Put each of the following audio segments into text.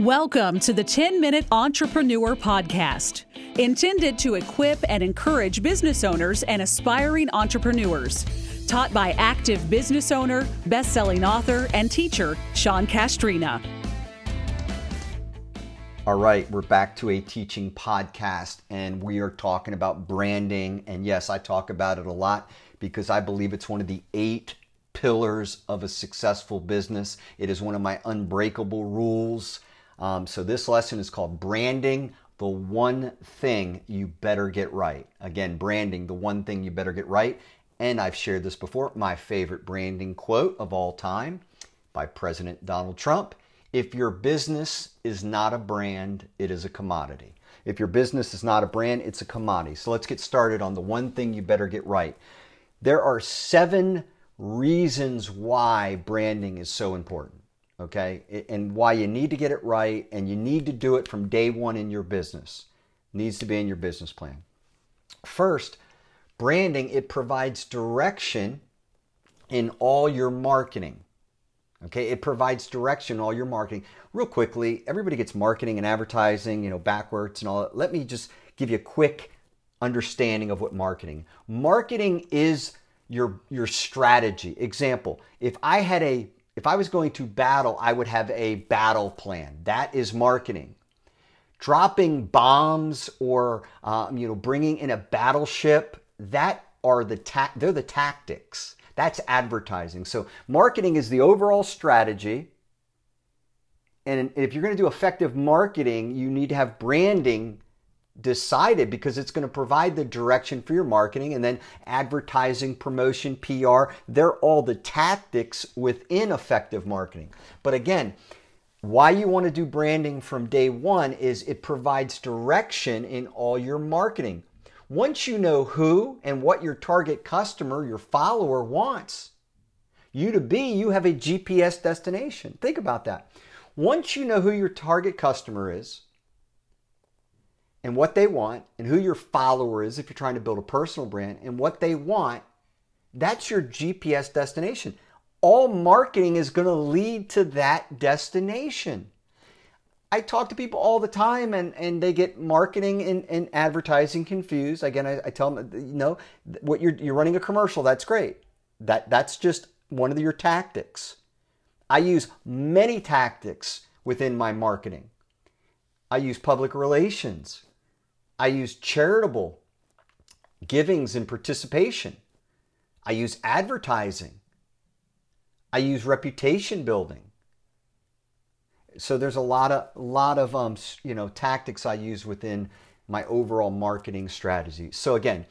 Welcome to the 10 Minute Entrepreneur Podcast, intended to equip and encourage business owners and aspiring entrepreneurs. Taught by active business owner, best selling author, and teacher Sean Castrina. All right, we're back to a teaching podcast, and we are talking about branding. And yes, I talk about it a lot because I believe it's one of the eight pillars of a successful business. It is one of my unbreakable rules. Um, so this lesson is called Branding, the one thing you better get right. Again, branding, the one thing you better get right. And I've shared this before, my favorite branding quote of all time by President Donald Trump. If your business is not a brand, it is a commodity. If your business is not a brand, it's a commodity. So let's get started on the one thing you better get right. There are seven reasons why branding is so important okay? And why you need to get it right and you need to do it from day one in your business. Needs to be in your business plan. First, branding, it provides direction in all your marketing. Okay, it provides direction all your marketing. Real quickly, everybody gets marketing and advertising, you know, backwards and all that. Let me just give you a quick understanding of what marketing. Marketing is your your strategy. Example, if I had a if I was going to battle, I would have a battle plan. That is marketing. Dropping bombs or um, you know bringing in a battleship that are the ta- they're the tactics. That's advertising. So marketing is the overall strategy. And if you're going to do effective marketing, you need to have branding decided because it's going to provide the direction for your marketing and then advertising, promotion, PR. They're all the tactics within effective marketing. But again, why you want to do branding from day one is it provides direction in all your marketing. Once you know who and what your target customer, your follower wants you to be, you have a GPS destination. Think about that. Once you know who your target customer is, and what they want and who your follower is if you're trying to build a personal brand and what they want, that's your GPS destination. All marketing is going to lead to that destination. I talk to people all the time and, and they get marketing and, and advertising confused. Again, I, I tell them, you know, what you're, you're running a commercial, that's great. That, that's just one of your tactics. I use many tactics within my marketing. I use public relations. I use charitable givings and participation. I use advertising. I use reputation building. So there's a lot of lot of um, you know tactics I use within my overall marketing strategy. So again,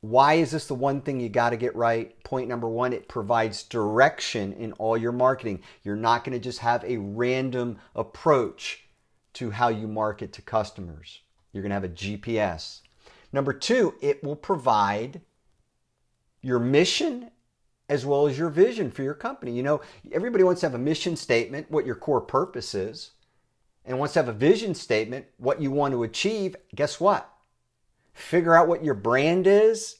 why is this the one thing you got to get right? Point number 1, it provides direction in all your marketing. You're not going to just have a random approach to how you market to customers. You're going to have a GPS. Number two, it will provide your mission as well as your vision for your company. You know, everybody wants to have a mission statement, what your core purpose is, and wants to have a vision statement, what you want to achieve. Guess what? Figure out what your brand is.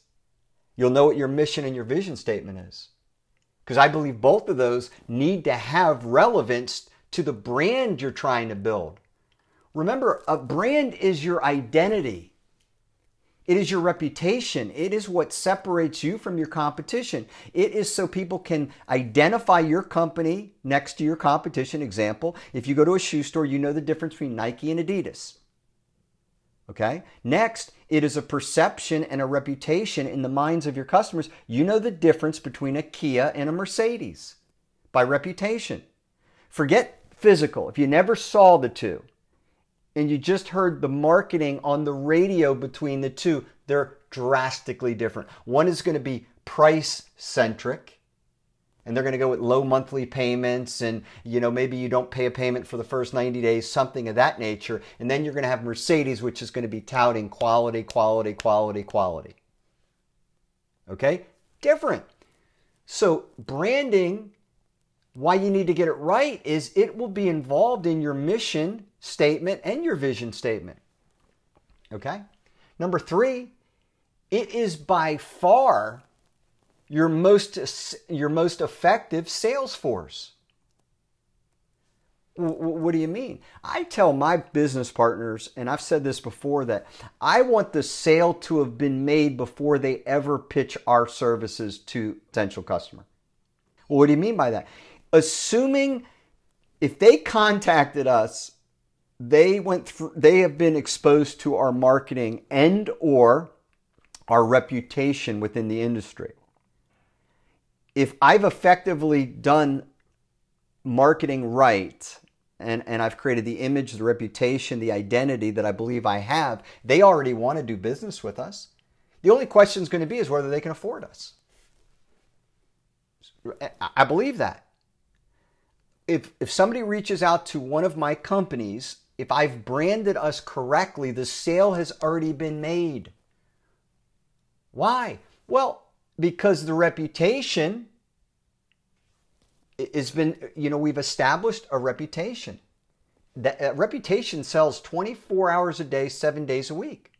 You'll know what your mission and your vision statement is. Because I believe both of those need to have relevance to the brand you're trying to build. Remember, a brand is your identity. It is your reputation. It is what separates you from your competition. It is so people can identify your company next to your competition. Example, if you go to a shoe store, you know the difference between Nike and Adidas. Okay? Next, it is a perception and a reputation in the minds of your customers. You know the difference between a Kia and a Mercedes by reputation. Forget physical. If you never saw the two, and you just heard the marketing on the radio between the two, they're drastically different. One is going to be price centric and they're going to go with low monthly payments and you know maybe you don't pay a payment for the first 90 days something of that nature and then you're going to have mercedes which is going to be touting quality quality quality quality. Okay? Different. So branding why you need to get it right is it will be involved in your mission statement and your vision statement. Okay? Number three, it is by far your most, your most effective sales force. What do you mean? I tell my business partners, and I've said this before, that I want the sale to have been made before they ever pitch our services to potential customer. Well, what do you mean by that? Assuming if they contacted us, they went through, they have been exposed to our marketing and or our reputation within the industry. If I've effectively done marketing right and, and I've created the image, the reputation, the identity that I believe I have, they already want to do business with us. The only question is going to be is whether they can afford us. I believe that. If, if somebody reaches out to one of my companies, if I've branded us correctly, the sale has already been made. Why? Well, because the reputation has been, you know, we've established a reputation. That uh, reputation sells 24 hours a day, seven days a week.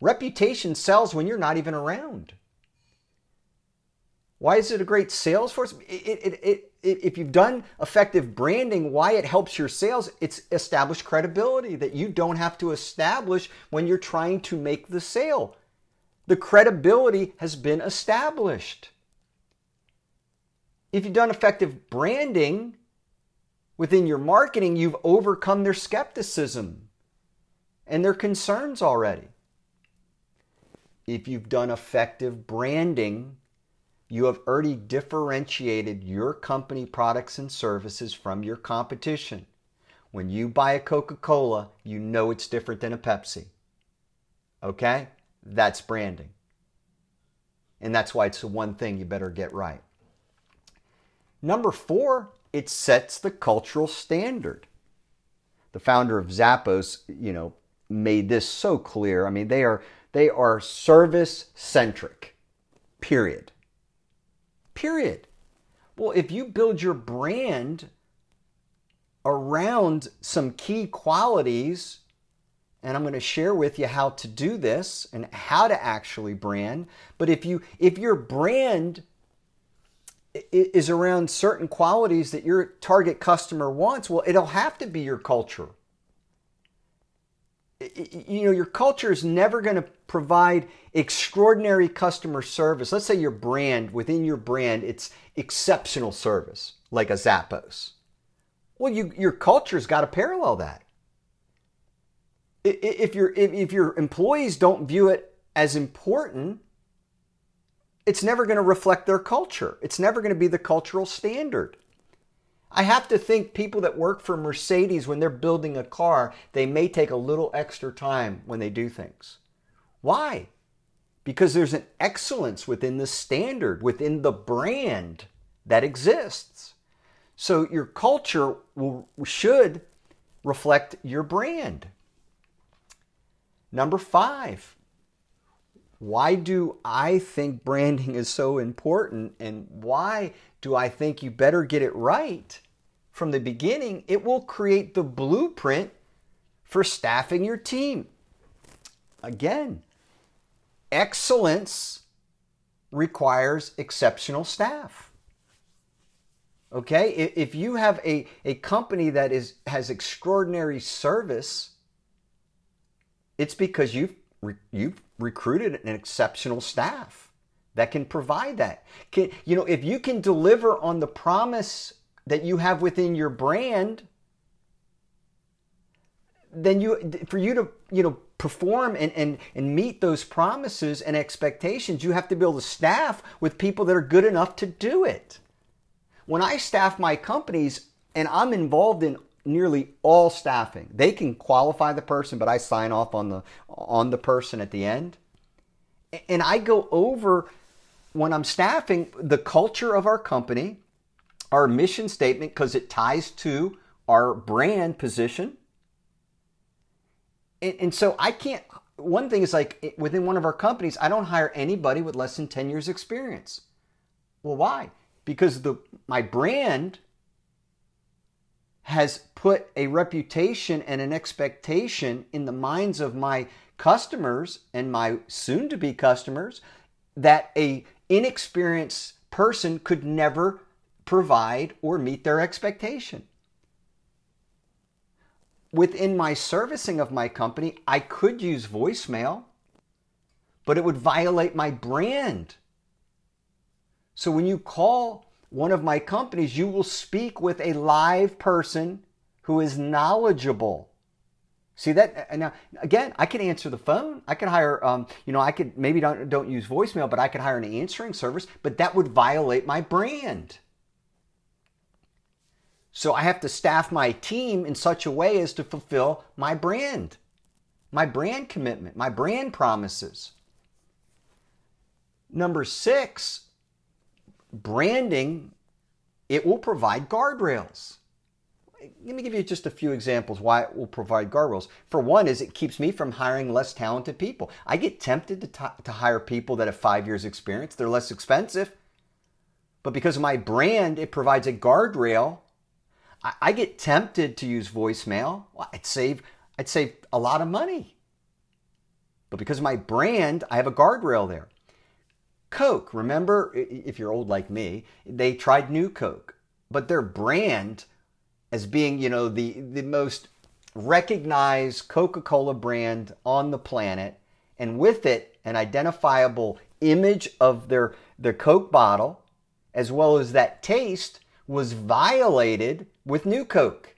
Reputation sells when you're not even around. Why is it a great sales force? It, it, it, if you've done effective branding, why it helps your sales, it's established credibility that you don't have to establish when you're trying to make the sale. The credibility has been established. If you've done effective branding within your marketing, you've overcome their skepticism and their concerns already. If you've done effective branding, you have already differentiated your company products and services from your competition. When you buy a Coca Cola, you know it's different than a Pepsi. Okay? That's branding. And that's why it's the one thing you better get right. Number four, it sets the cultural standard. The founder of Zappos, you know, made this so clear. I mean, they are they are service centric. Period. Period. Well, if you build your brand around some key qualities, and I'm going to share with you how to do this and how to actually brand, but if you if your brand is around certain qualities that your target customer wants, well, it'll have to be your culture. You know, your culture is never going to provide extraordinary customer service. Let's say your brand, within your brand, it's exceptional service, like a Zappos. Well, you, your culture's got to parallel that. If, your if, if your employees don't view it as important, it's never going to reflect their culture. It's never going to be the cultural standard. I have to think people that work for Mercedes when they're building a car, they may take a little extra time when they do things. Why? Because there's an excellence within the standard, within the brand that exists. So your culture will, should reflect your brand. Number five, why do I think branding is so important and why do I think you better get it right from the beginning? It will create the blueprint for staffing your team. Again, excellence requires exceptional staff. Okay? If you have a, a company that is has extraordinary service, it's because you've you've recruited an exceptional staff that can provide that. Can, you know, if you can deliver on the promise that you have within your brand, then you for you to you know perform and, and, and meet those promises and expectations, you have to build a staff with people that are good enough to do it. When I staff my companies and I'm involved in nearly all staffing. They can qualify the person, but I sign off on the on the person at the end. And I go over when I'm staffing the culture of our company, our mission statement because it ties to our brand position. And, and so I can't one thing is like within one of our companies, I don't hire anybody with less than 10 years experience. Well, why? Because the my brand has put a reputation and an expectation in the minds of my customers and my soon to be customers that a inexperienced person could never provide or meet their expectation. within my servicing of my company, I could use voicemail, but it would violate my brand. So when you call one of my companies, you will speak with a live person who is knowledgeable. See that now again, I can answer the phone. I can hire, um, you know, I could maybe don't don't use voicemail, but I could hire an answering service. But that would violate my brand. So I have to staff my team in such a way as to fulfill my brand, my brand commitment, my brand promises. Number six, branding, it will provide guardrails. Let me give you just a few examples why it will provide guardrails. For one, is it keeps me from hiring less talented people. I get tempted to, t- to hire people that have five years experience. They're less expensive. But because of my brand, it provides a guardrail. I, I get tempted to use voicemail. Well, I'd save, I'd save a lot of money. But because of my brand, I have a guardrail there. Coke, remember, if you're old like me, they tried New Coke, but their brand as being, you know, the, the most recognized Coca-Cola brand on the planet, and with it, an identifiable image of their, their Coke bottle, as well as that taste, was violated with New Coke.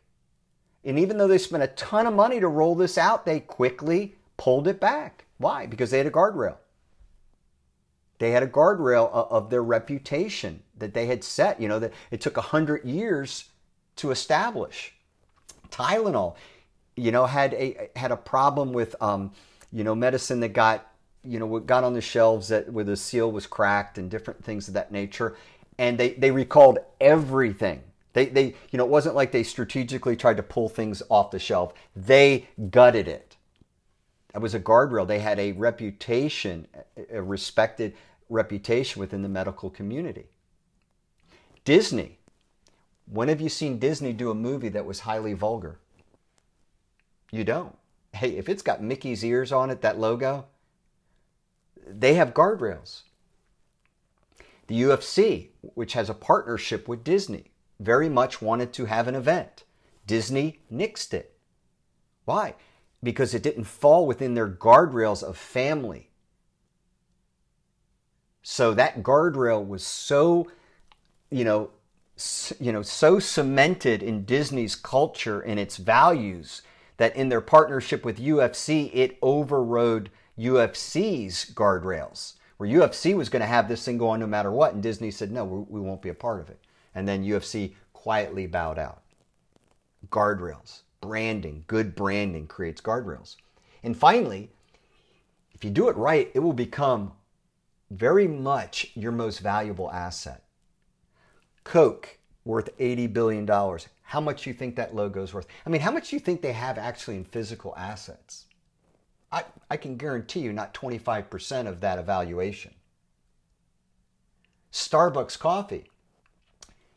And even though they spent a ton of money to roll this out, they quickly pulled it back. Why? Because they had a guardrail. They had a guardrail of their reputation that they had set. You know, that it took a hundred years to establish. Tylenol, you know, had a had a problem with, um, you know, medicine that got, you know, got on the shelves that where the seal was cracked and different things of that nature, and they they recalled everything. They they you know it wasn't like they strategically tried to pull things off the shelf. They gutted it. That was a guardrail. They had a reputation, a respected reputation within the medical community. Disney. When have you seen Disney do a movie that was highly vulgar? You don't. Hey, if it's got Mickey's ears on it, that logo, they have guardrails. The UFC, which has a partnership with Disney, very much wanted to have an event. Disney nixed it. Why? Because it didn't fall within their guardrails of family, so that guardrail was so, you know, you know, so cemented in Disney's culture and its values that in their partnership with UFC, it overrode UFC's guardrails. Where UFC was going to have this thing go on no matter what, and Disney said, no, we won't be a part of it. And then UFC quietly bowed out. Guardrails, branding, good branding creates guardrails. And finally, if you do it right, it will become very much your most valuable asset. Coke, worth $80 billion. How much do you think that logo is worth? I mean, how much do you think they have actually in physical assets? I, I can guarantee you not 25% of that evaluation. Starbucks coffee,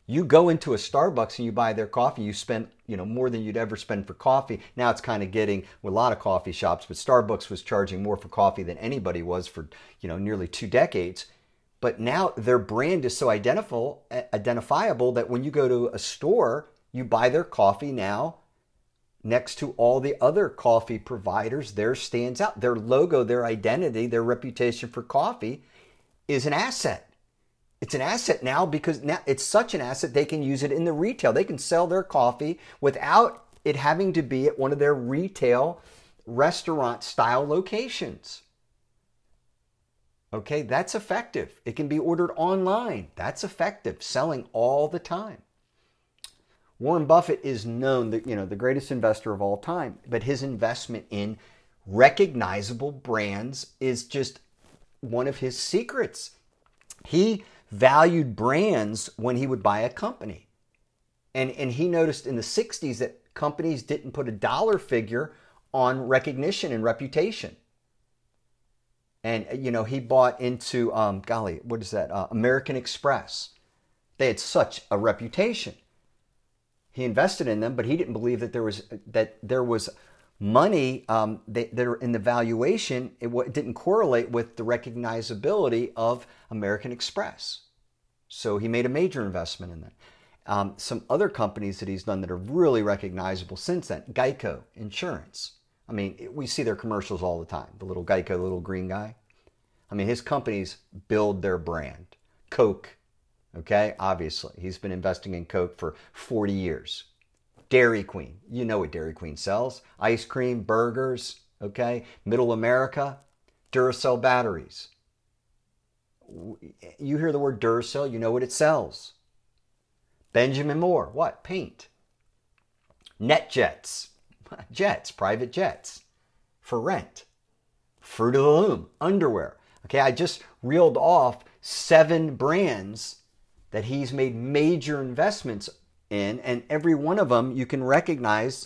you go into a Starbucks and you buy their coffee, you spend, you know, more than you'd ever spend for coffee. Now it's kind of getting with a lot of coffee shops, but Starbucks was charging more for coffee than anybody was for, you know, nearly two decades. But now their brand is so identifiable, eh, identifiable that when you go to a store, you buy their coffee now next to all the other coffee providers. There stands out. Their logo, their identity, their reputation for coffee is an asset. It's an asset now because now it's such an asset they can use it in the retail. They can sell their coffee without it having to be at one of their retail restaurant style locations. Okay, that's effective. It can be ordered online. That's effective, selling all the time. Warren Buffett is known that you know the greatest investor of all time, but his investment in recognizable brands is just one of his secrets. He valued brands when he would buy a company. And, and he noticed in the 60s that companies didn't put a dollar figure on recognition and reputation. And, you know, he bought into, um, golly, what is that? Uh, American Express. They had such a reputation. He invested in them, but he didn't believe that there was, that there was money um, that, that in the valuation, it, it didn't correlate with the recognizability of American Express. So he made a major investment in that. Um, some other companies that he's done that are really recognizable since then Geico Insurance. I mean, we see their commercials all the time. The little Geico, the little green guy. I mean, his companies build their brand. Coke, okay, obviously. He's been investing in Coke for 40 years. Dairy Queen, you know what Dairy Queen sells ice cream, burgers, okay? Middle America, Duracell batteries. You hear the word Duracell, you know what it sells. Benjamin Moore, what? Paint. NetJets, jets, private jets for rent. Fruit of the Loom, underwear. Okay, I just reeled off seven brands that he's made major investments in, and every one of them you can recognize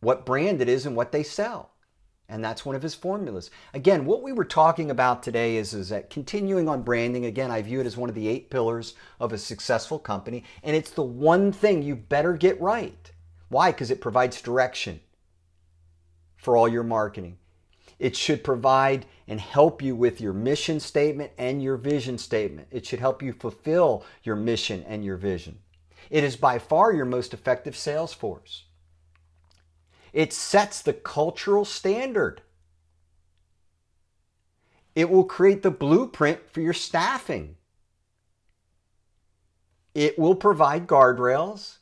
what brand it is and what they sell. And that's one of his formulas. Again, what we were talking about today is, is that continuing on branding, again, I view it as one of the eight pillars of a successful company. And it's the one thing you better get right. Why? Because it provides direction for all your marketing. It should provide and help you with your mission statement and your vision statement. It should help you fulfill your mission and your vision. It is by far your most effective sales force. It sets the cultural standard. It will create the blueprint for your staffing. It will provide guardrails.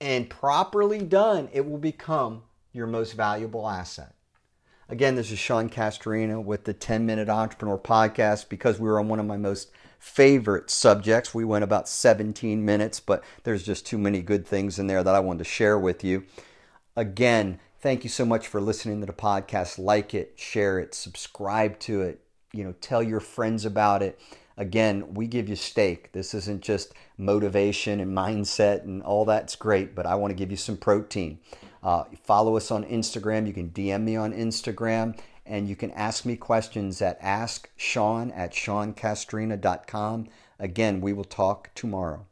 And properly done, it will become your most valuable asset. Again, this is Sean Castrina with the 10 Minute Entrepreneur Podcast because we were on one of my most favorite subjects. We went about 17 minutes, but there's just too many good things in there that I wanted to share with you. Again, thank you so much for listening to the podcast. Like it, share it, subscribe to it, you know, tell your friends about it. Again, we give you steak. This isn't just motivation and mindset and all that's great, but I want to give you some protein. Uh, follow us on Instagram. You can DM me on Instagram and you can ask me questions at asksean at seancastrina.com. Again, we will talk tomorrow.